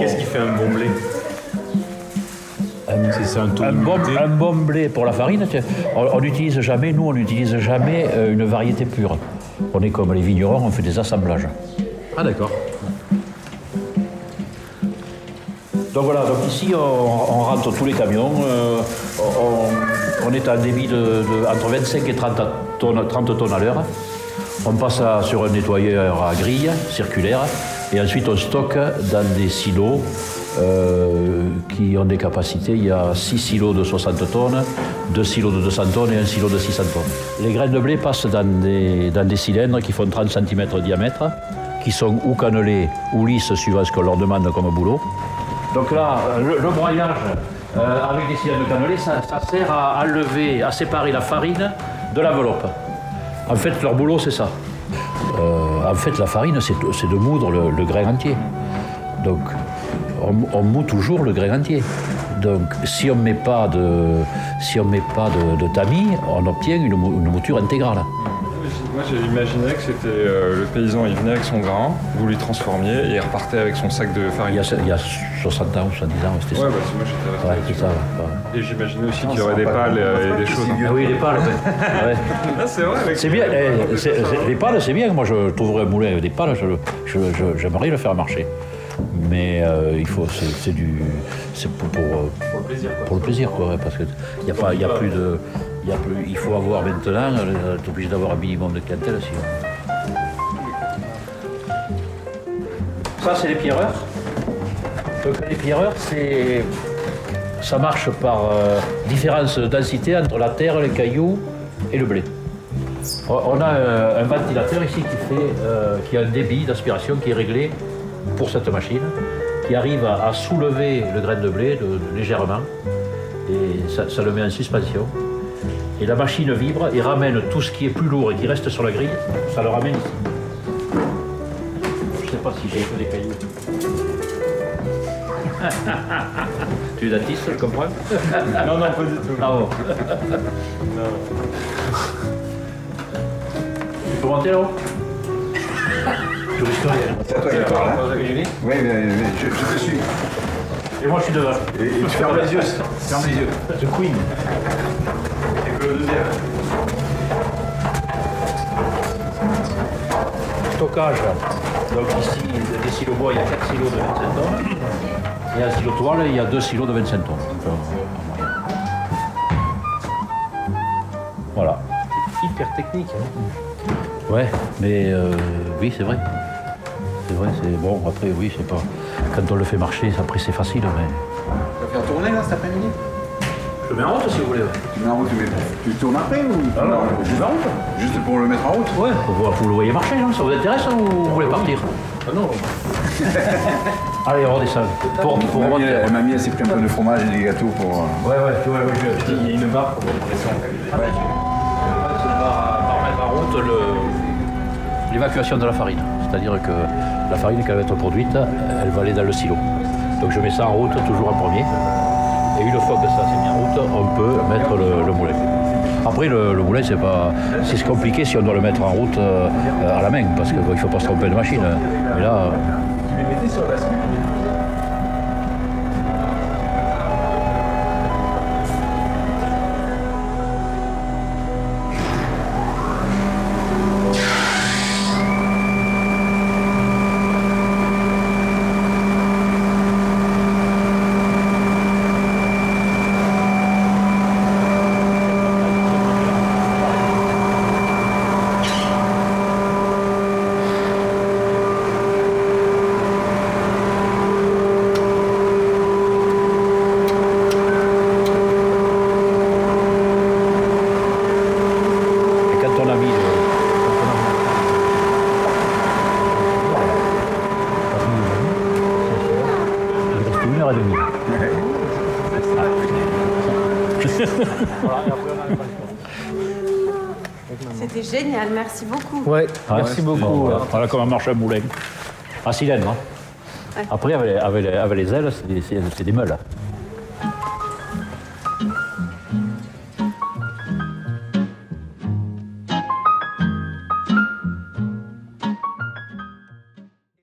Qu'est-ce on- qui fait un bon blé un, C'est un taux un bon, un bon blé pour la farine, on on n'utilise jamais, nous, on n'utilise jamais euh, une variété pure. On est comme les vignerons, on fait des assemblages. Ah d'accord. Donc voilà, donc ici on, on rentre tous les camions. euh, on, on est à un débit de, de- entre 25 et 30 tonnes, 30 tonnes à l'heure. On passe à- sur un nettoyeur à grille circulaire et ensuite on stocke dans des silos euh, qui ont des capacités. Il y a 6 silos de 60 tonnes, 2 silos de 200 tonnes et un silo de 600 tonnes. Les graines de blé passent dans des, dans des cylindres qui font 30 cm de diamètre, qui sont ou cannelés ou lisses suivant ce qu'on leur demande comme boulot. Donc là, le, le broyage euh, avec des cylindres cannelés, ça, ça sert à enlever, à séparer la farine de l'enveloppe. En fait, leur boulot, c'est ça. Euh, en fait, la farine, c'est de moudre le, grain entier. Donc, on, on toujours le grain entier. Donc, si on ne met pas de, si on met pas de, tamis, on obtient une mouture intégrale. Moi j'imaginais que c'était euh, le paysan, il venait avec son grain, vous lui transformiez et il repartait avec son sac de Il farine. y a, il y a 60 ans, 70 ans, c'était Ouais, ça. bah c'est moi j'étais resté Ouais, c'est ça. ouais. Et j'imaginais aussi qu'il y aurait des pales euh, et des choses. Ah oui, les pales. ouais. Ouais. Ah c'est vrai C'est bien, eh, les pales, c'est bien. Moi, je trouverais un moulin avec des pales, je- je- je- j'aimerais le faire marcher. Mais euh, il faut, c'est c'est du, c'est pour, pour, Pour le plaisir. quoi. pour le plaisir, quoi, ouais, parce que il y a pas, il y a plus de, il faut avoir maintenant, euh, t'es obligé d'avoir un minimum de clientèle. Ça, c'est les pierreurs. Les pierreurs, ça marche par euh, différence de densité entre la terre, les cailloux et le blé. On on a euh, un ventilateur ici qui, fait, euh, qui a un débit d'aspiration qui est réglé pour cette machine, qui arrive à, soulever le grain de blé légèrement, et ça le met en suspension. Et la machine vibre et ramène tout ce qui est plus lourd et qui reste sur la grille, ça le ramène ici. Je sais pas si j'ai fait des cailloux. tu es dentiste, je comprends Non, non, pas du tout. Ah bon. Tu peux monter là-haut Je risque rien. C'est à toi qui parles, hein Oui, Oui, mais, mais je, je te suis. Et moi je suis devant. Et, et tu fermes les yeux. Ferme les yeux. The Queen. Stockage. Donc ici, des silos bois, il y a 4 silos de 25 tonnes. Et un silo toile, il y a 2 silos de 25 tonnes. Donc, euh. Voilà. Hyper technique. hein. Ouais, mais euh, oui, c'est vrai. C'est vrai, c'est bon. Après, oui, c'est pas. Quand on le fait marcher, après, c'est facile, mais. Tu vas faire tourner là cet après-midi? Je mets en route si vous voulez. Tu mets en route, mais tu tournes après ou Ah non, je mets en route. Juste pour le mettre en route Ouais, pour voir, vous le voyez marcher, non Ça vous intéresse ou vous voulez partir Ah non, Allez, on redescend. Pour, pour Mamie, remonter. elle, m'a mis, s'est pris un peu de fromage et des gâteaux pour. euh, Ouais, ouais, tu vois, ouais, je, il y a une barre pour va mettre en route le- l'évacuation de la farine. C'est-à-dire que la farine, elle va être produite, elle va aller dans le silo. Donc je mets ça en route toujours en premier. Et une fois que ça on peut mettre le, le moulin. Après, le, le moulin, c'est pas, c'est compliqué si on doit le mettre en route euh, à la main, parce qu'il ne faut pas se tromper de machine. Là, heure et demie. C'était génial, merci beaucoup. Ouais, Ah, merci ouais. beaucoup. Bon, voilà. voilà comment marche un moulin. À cylindre. hein. Ouais. Après, avec les, avec les- avec les ailes, c'est des, c'est- c'est des meules.